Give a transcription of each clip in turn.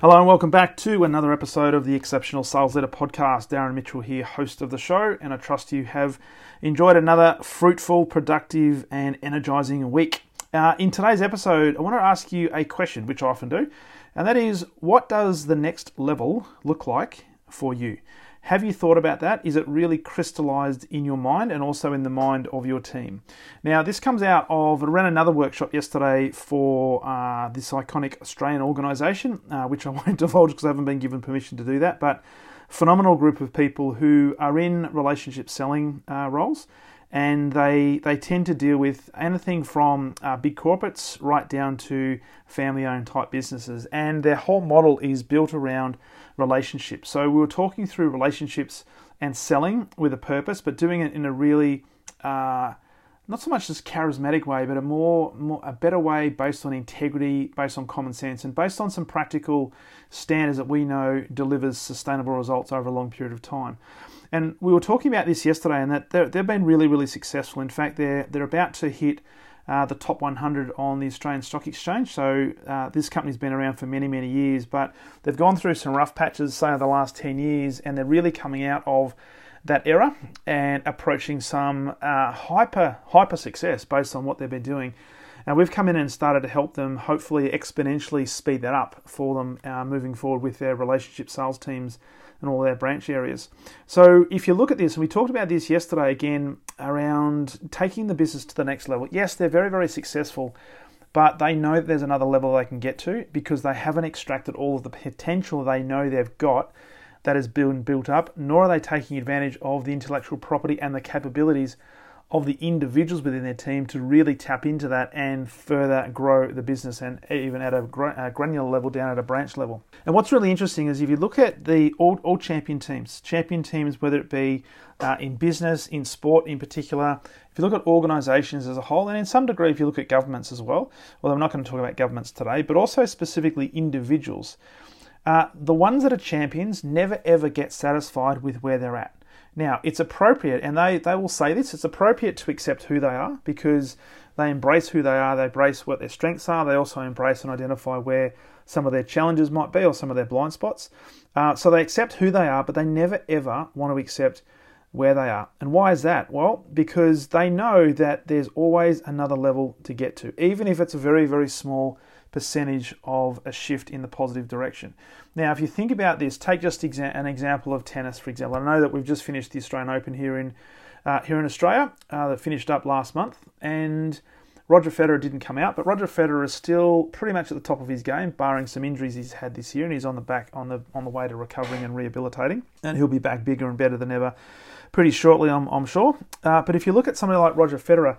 Hello and welcome back to another episode of the Exceptional Sales Leader Podcast. Darren Mitchell here, host of the show, and I trust you have enjoyed another fruitful, productive, and energizing week. Uh, in today's episode, I want to ask you a question, which I often do, and that is what does the next level look like for you? Have you thought about that? Is it really crystallized in your mind and also in the mind of your team? Now, this comes out of, I ran another workshop yesterday for uh, this iconic Australian organisation, uh, which I won't divulge because I haven't been given permission to do that, but phenomenal group of people who are in relationship selling uh, roles and they they tend to deal with anything from uh, big corporates right down to family owned type businesses and their whole model is built around relationships so we were talking through relationships and selling with a purpose but doing it in a really uh, not so much this charismatic way, but a more, more a better way based on integrity, based on common sense, and based on some practical standards that we know delivers sustainable results over a long period of time. And we were talking about this yesterday, and that they've been really, really successful. In fact, they're they're about to hit uh, the top 100 on the Australian Stock Exchange. So uh, this company's been around for many, many years, but they've gone through some rough patches, say, over the last 10 years, and they're really coming out of that era and approaching some uh, hyper hyper success based on what they've been doing. Now we've come in and started to help them hopefully exponentially speed that up for them uh, moving forward with their relationship sales teams and all their branch areas. So if you look at this, and we talked about this yesterday again around taking the business to the next level. Yes, they're very very successful. But they know that there's another level they can get to because they haven't extracted all of the potential they know they've got that has been built up, nor are they taking advantage of the intellectual property and the capabilities of the individuals within their team to really tap into that and further grow the business and even at a granular level down at a branch level. And what's really interesting is if you look at the all, all champion teams, champion teams, whether it be uh, in business, in sport in particular, if you look at organizations as a whole, and in some degree if you look at governments as well, well, I'm not going to talk about governments today, but also specifically individuals. Uh, the ones that are champions never ever get satisfied with where they're at. Now, it's appropriate, and they, they will say this, it's appropriate to accept who they are because they embrace who they are, they embrace what their strengths are, they also embrace and identify where some of their challenges might be or some of their blind spots. Uh, so they accept who they are, but they never ever want to accept where they are. And why is that? Well, because they know that there's always another level to get to, even if it's a very, very small percentage of a shift in the positive direction. Now, if you think about this, take just an example of tennis, for example. I know that we've just finished the Australian Open here in uh, here in Australia uh, that finished up last month, and Roger Federer didn't come out, but Roger Federer is still pretty much at the top of his game, barring some injuries he's had this year, and he's on the back on the on the way to recovering and rehabilitating, and he'll be back bigger and better than ever pretty shortly, I'm, I'm sure. Uh, but if you look at somebody like Roger Federer,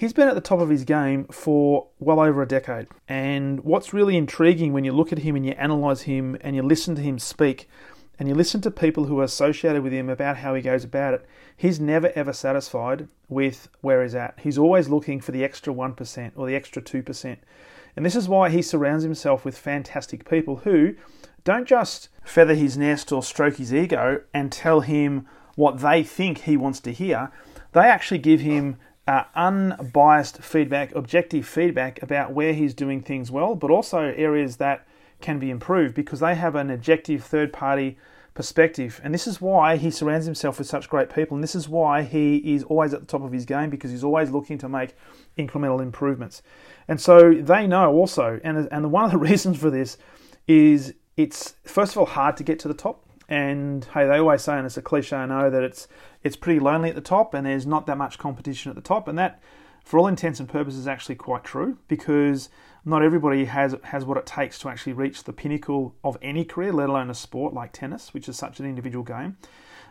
He's been at the top of his game for well over a decade. And what's really intriguing when you look at him and you analyze him and you listen to him speak and you listen to people who are associated with him about how he goes about it, he's never ever satisfied with where he's at. He's always looking for the extra 1% or the extra 2%. And this is why he surrounds himself with fantastic people who don't just feather his nest or stroke his ego and tell him what they think he wants to hear. They actually give him uh, unbiased feedback, objective feedback about where he's doing things well, but also areas that can be improved because they have an objective third party perspective. And this is why he surrounds himself with such great people. And this is why he is always at the top of his game because he's always looking to make incremental improvements. And so they know also, and, and one of the reasons for this is it's first of all hard to get to the top. And hey, they always say, and it's a cliche, I know, that it's it's pretty lonely at the top and there's not that much competition at the top. And that, for all intents and purposes, is actually quite true because not everybody has has what it takes to actually reach the pinnacle of any career, let alone a sport like tennis, which is such an individual game.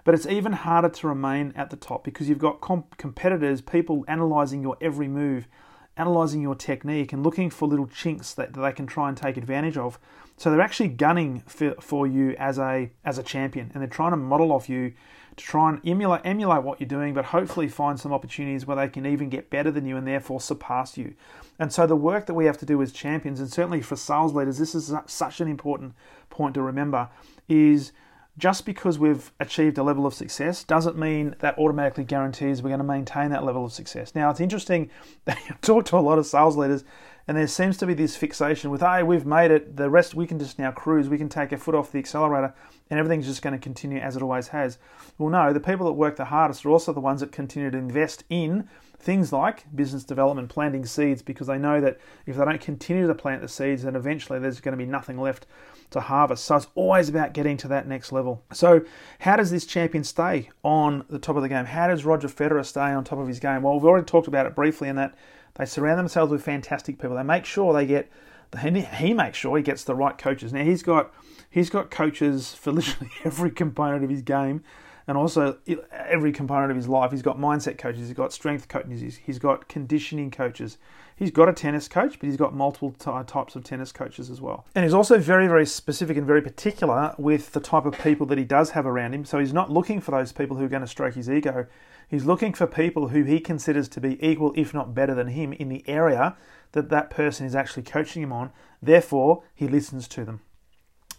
But it's even harder to remain at the top because you've got comp- competitors, people analysing your every move, analysing your technique, and looking for little chinks that, that they can try and take advantage of So they're actually gunning for, for you as a as a champion, and they're trying to model off you to try and emulate emulate what you're doing, but hopefully find some opportunities where they can even get better than you and therefore surpass you. And so the work that we have to do as champions, and certainly for sales leaders, this is such an important point to remember, is just because we've achieved a level of success doesn't mean that automatically guarantees we're going to maintain that level of success. Now, it's interesting that you talk to a lot of sales leaders, and there seems to be this fixation with, hey, we've made it, the rest we can just now cruise, we can take a foot off the accelerator, and everything's just going to continue as it always has. Well, no, the people that work the hardest are also the ones that continue to invest in things like business development, planting seeds, because they know that if they don't continue to plant the seeds, then eventually there's going to be nothing left to harvest. So it's always about getting to that next level. So, how does this champion stay on the top of the game? How does Roger Federer stay on top of his game? Well, we've already talked about it briefly in that they surround themselves with fantastic people. They make sure they get he makes sure he gets the right coaches. Now he's got he's got coaches for literally every component of his game and also every component of his life. He's got mindset coaches, he's got strength coaches, he's got conditioning coaches. He's got a tennis coach, but he's got multiple types of tennis coaches as well. And he's also very, very specific and very particular with the type of people that he does have around him. So he's not looking for those people who are going to stroke his ego. He's looking for people who he considers to be equal, if not better than him, in the area that that person is actually coaching him on. Therefore, he listens to them.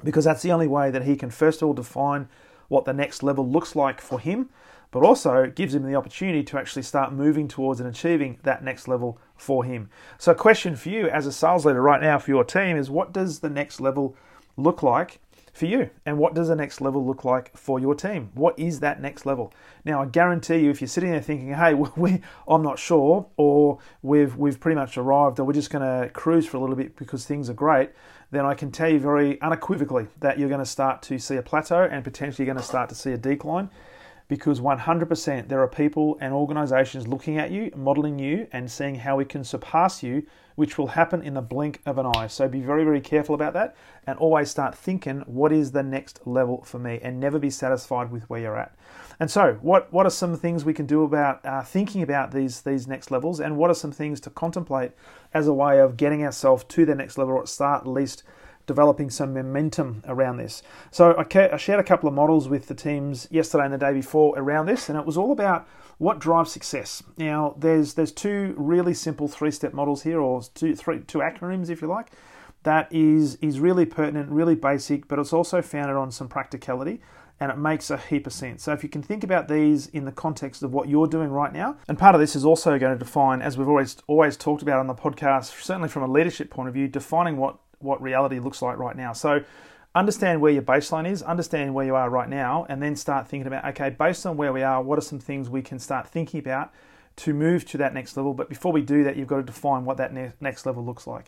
Because that's the only way that he can, first of all, define what the next level looks like for him, but also gives him the opportunity to actually start moving towards and achieving that next level for him. So, a question for you as a sales leader right now for your team is what does the next level look like for you? And what does the next level look like for your team? What is that next level? Now, I guarantee you, if you're sitting there thinking, "Hey, we, I'm not sure," or "We've we've pretty much arrived," or "We're just going to cruise for a little bit because things are great," then I can tell you very unequivocally that you're going to start to see a plateau and potentially going to start to see a decline because 100% there are people and organizations looking at you, modeling you, and seeing how we can surpass you, which will happen in the blink of an eye. So be very, very careful about that and always start thinking, what is the next level for me? And never be satisfied with where you're at. And so, what, what are some things we can do about uh, thinking about these, these next levels? And what are some things to contemplate as a way of getting ourselves to the next level or start at least? Developing some momentum around this. So I, shared a couple of models with the teams yesterday and the day before around this, and it was all about what drives success. Now, there's there's two really simple three-step models here, or two three two acronyms, if you like. That is is really pertinent, really basic, but it's also founded on some practicality and it makes a heap of sense. So if you can think about these in the context of what you're doing right now, and part of this is also going to define, as we've always always talked about on the podcast, certainly from a leadership point of view, defining what what reality looks like right now. So understand where your baseline is, understand where you are right now, and then start thinking about okay, based on where we are, what are some things we can start thinking about to move to that next level. But before we do that, you've got to define what that ne- next level looks like.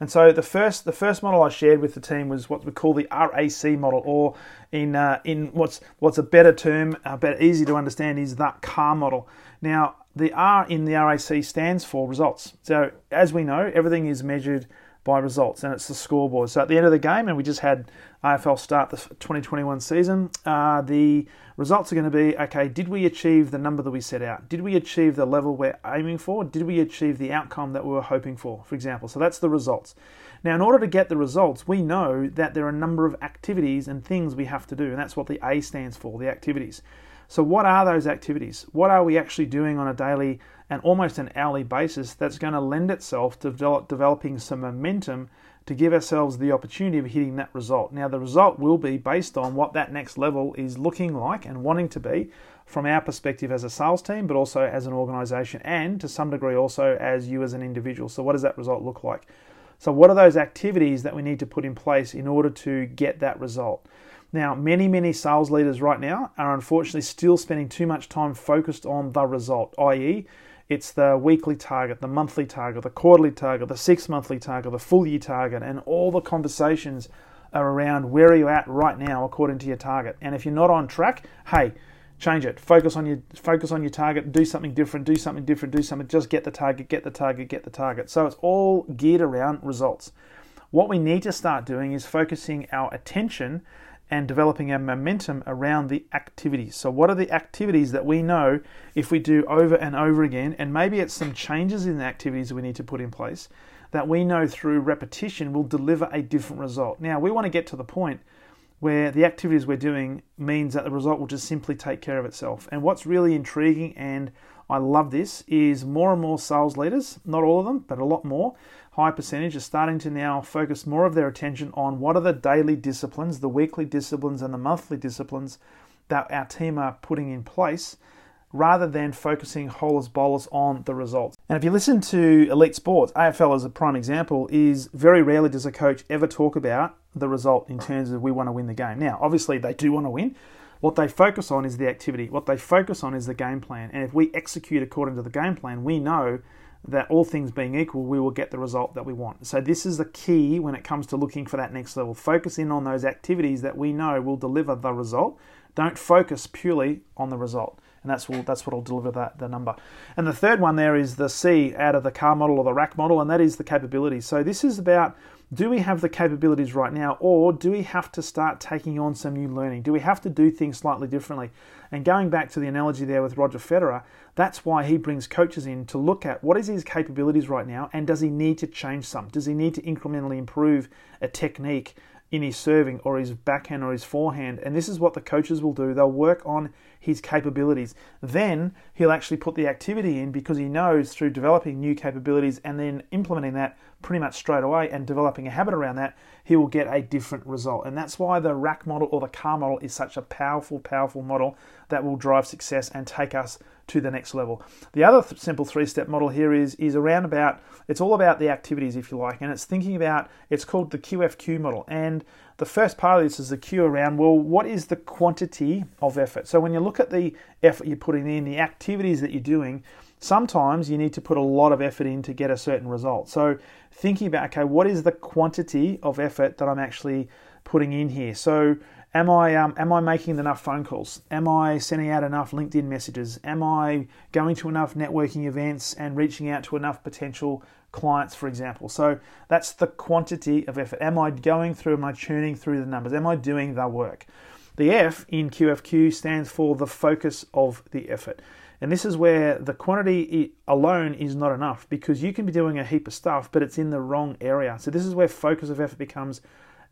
And so the first the first model I shared with the team was what we call the RAC model, or in uh, in what's what's a better term, uh, better easy to understand is that car model. Now the R in the RAC stands for results. So as we know, everything is measured by results, and it's the scoreboard. So at the end of the game, and we just had AFL start the 2021 season, uh, the results are going to be okay, did we achieve the number that we set out? Did we achieve the level we're aiming for? Did we achieve the outcome that we were hoping for, for example? So that's the results. Now, in order to get the results, we know that there are a number of activities and things we have to do, and that's what the A stands for the activities. So, what are those activities? What are we actually doing on a daily and almost an hourly basis that's going to lend itself to develop, developing some momentum to give ourselves the opportunity of hitting that result? Now, the result will be based on what that next level is looking like and wanting to be from our perspective as a sales team, but also as an organization, and to some degree also as you as an individual. So, what does that result look like? So, what are those activities that we need to put in place in order to get that result? Now, many, many sales leaders right now are unfortunately still spending too much time focused on the result, i.e., it's the weekly target, the monthly target, the quarterly target, the six monthly target, the full year target, and all the conversations are around where are you at right now according to your target. And if you're not on track, hey, change it. Focus on your focus on your target. Do something different. Do something different. Do something. Just get the target. Get the target. Get the target. So it's all geared around results. What we need to start doing is focusing our attention and developing a momentum around the activities. So, what are the activities that we know if we do over and over again? And maybe it's some changes in the activities we need to put in place that we know through repetition will deliver a different result. Now, we want to get to the point where the activities we're doing means that the result will just simply take care of itself. And what's really intriguing and I love this is more and more sales leaders, not all of them, but a lot more, high percentage are starting to now focus more of their attention on what are the daily disciplines, the weekly disciplines and the monthly disciplines that our team are putting in place rather than focusing whole as bolus on the results. And if you listen to elite sports, AFL as a prime example, is very rarely does a coach ever talk about the result in terms of we want to win the game. Now, obviously, they do want to win. What they focus on is the activity. What they focus on is the game plan. And if we execute according to the game plan, we know that all things being equal, we will get the result that we want. So, this is the key when it comes to looking for that next level. Focus in on those activities that we know will deliver the result. Don't focus purely on the result and that's what that's what'll deliver that the number. And the third one there is the C out of the car model or the rack model, and that is the capability. So this is about do we have the capabilities right now, or do we have to start taking on some new learning? Do we have to do things slightly differently? And going back to the analogy there with Roger Federer, that's why he brings coaches in to look at what is his capabilities right now, and does he need to change some? Does he need to incrementally improve a technique? in his serving or his backhand or his forehand. And this is what the coaches will do. They'll work on his capabilities. Then he'll actually put the activity in because he knows through developing new capabilities and then implementing that pretty much straight away and developing a habit around that, he will get a different result. And that's why the rack model or the car model is such a powerful, powerful model that will drive success and take us to the next level. The other th- simple three-step model here is is around about it's all about the activities if you like and it's thinking about it's called the QFQ model and the first part of this is the Q around well what is the quantity of effort. So when you look at the effort you're putting in, the activities that you're doing, sometimes you need to put a lot of effort in to get a certain result. So thinking about okay, what is the quantity of effort that I'm actually putting in here? So Am I um, am I making enough phone calls? Am I sending out enough LinkedIn messages? Am I going to enough networking events and reaching out to enough potential clients, for example? So that's the quantity of effort. Am I going through? Am I churning through the numbers? Am I doing the work? The F in QFQ stands for the focus of the effort. And this is where the quantity alone is not enough because you can be doing a heap of stuff, but it's in the wrong area. So this is where focus of effort becomes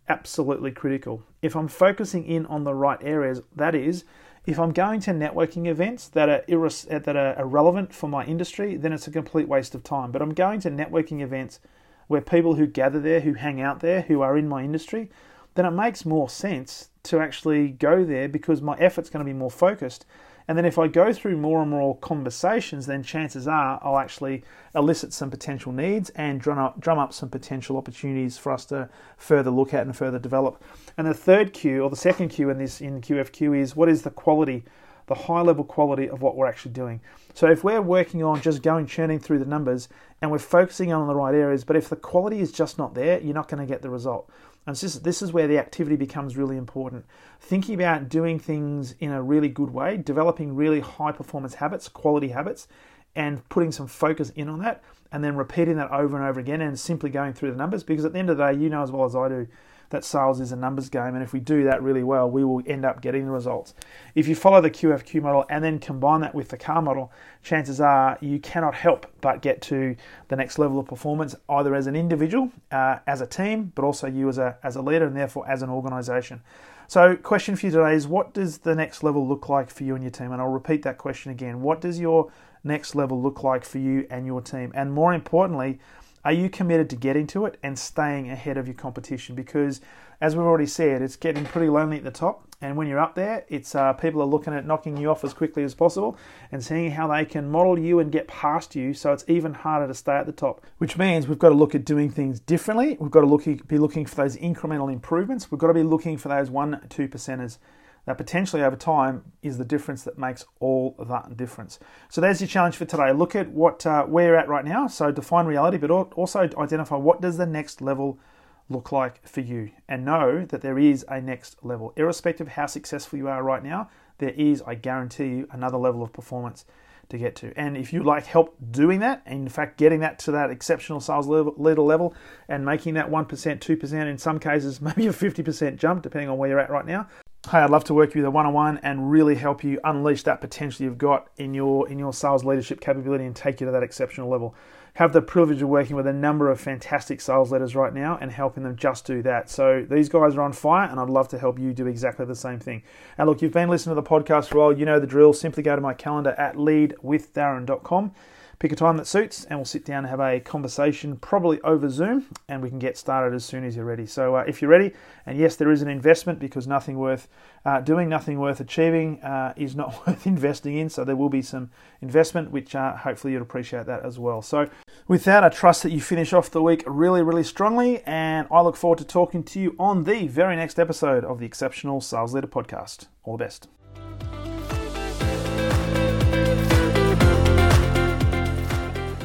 absolutely critical. If I'm focusing in on the right areas, that is, if I'm going to networking events that are irres- uh, that are irrelevant for my industry, then it's a complete waste of time. But I'm going to networking events where people who gather there, who hang out there, who are in my industry, then it makes more sense to actually go there because my effort's going to be more focused and then if I go through more and more conversations, then chances are I'll actually elicit some potential needs and drum up, drum up some potential opportunities for us to further look at and further develop. And the third Q, or the second Q in this in QFQ, is what is the quality, the high level quality of what we're actually doing. So if we're working on just going churning through the numbers and we're focusing on the right areas, but if the quality is just not there, you're not going to get the result. And just, this is where the activity becomes really important. Thinking about doing things in a really good way, developing really high performance habits, quality habits, and putting some focus in on that, and then repeating that over and over again and simply going through the numbers. Because at the end of the day, you know as well as I do, that sales is a numbers game, and if we do that really well, we will end up getting the results. If you follow the QFQ model and then combine that with the car model, chances are you cannot help but get to the next level of performance, either as an individual, uh, as a team, but also you as a as a leader, and therefore as an organisation. So, question for you today is: What does the next level look like for you and your team? And I'll repeat that question again. What does your next level look like for you and your team? And more importantly, are you committed to getting to it and staying ahead of your competition? Because, as we've already said, it's getting pretty lonely at the top. And when you're up there, it's uh, people are looking at knocking you off as quickly as possible and seeing how they can model you and get past you. So it's even harder to stay at the top. Which means we've got to look at doing things differently. We've got to look, be looking for those incremental improvements. We've got to be looking for those one, two percenters that potentially over time is the difference that makes all that difference. So there's your challenge for today. Look at what uh, where you're at right now. So define reality, but also identify what does the next level look like for you, and know that there is a next level, irrespective of how successful you are right now. There is, I guarantee you, another level of performance to get to. And if you like help doing that, in fact getting that to that exceptional sales leader level and making that 1%, 2%, in some cases maybe a 50% jump, depending on where you're at right now, hey, I'd love to work with you one on one and really help you unleash that potential you've got in your in your sales leadership capability and take you to that exceptional level. Have the privilege of working with a number of fantastic sales leaders right now and helping them just do that. So these guys are on fire, and I'd love to help you do exactly the same thing. And look, you've been listening to the podcast for a while, you know the drill. Simply go to my calendar at leadwithdarren.com pick a time that suits and we'll sit down and have a conversation, probably over Zoom, and we can get started as soon as you're ready. So, uh, if you're ready, and yes, there is an investment because nothing worth uh, doing, nothing worth achieving uh, is not worth investing in. So, there will be some investment, which uh, hopefully you'll appreciate that as well. So, with that, I trust that you finish off the week really, really strongly, and I look forward to talking to you on the very next episode of the Exceptional Sales Leader Podcast. All the best.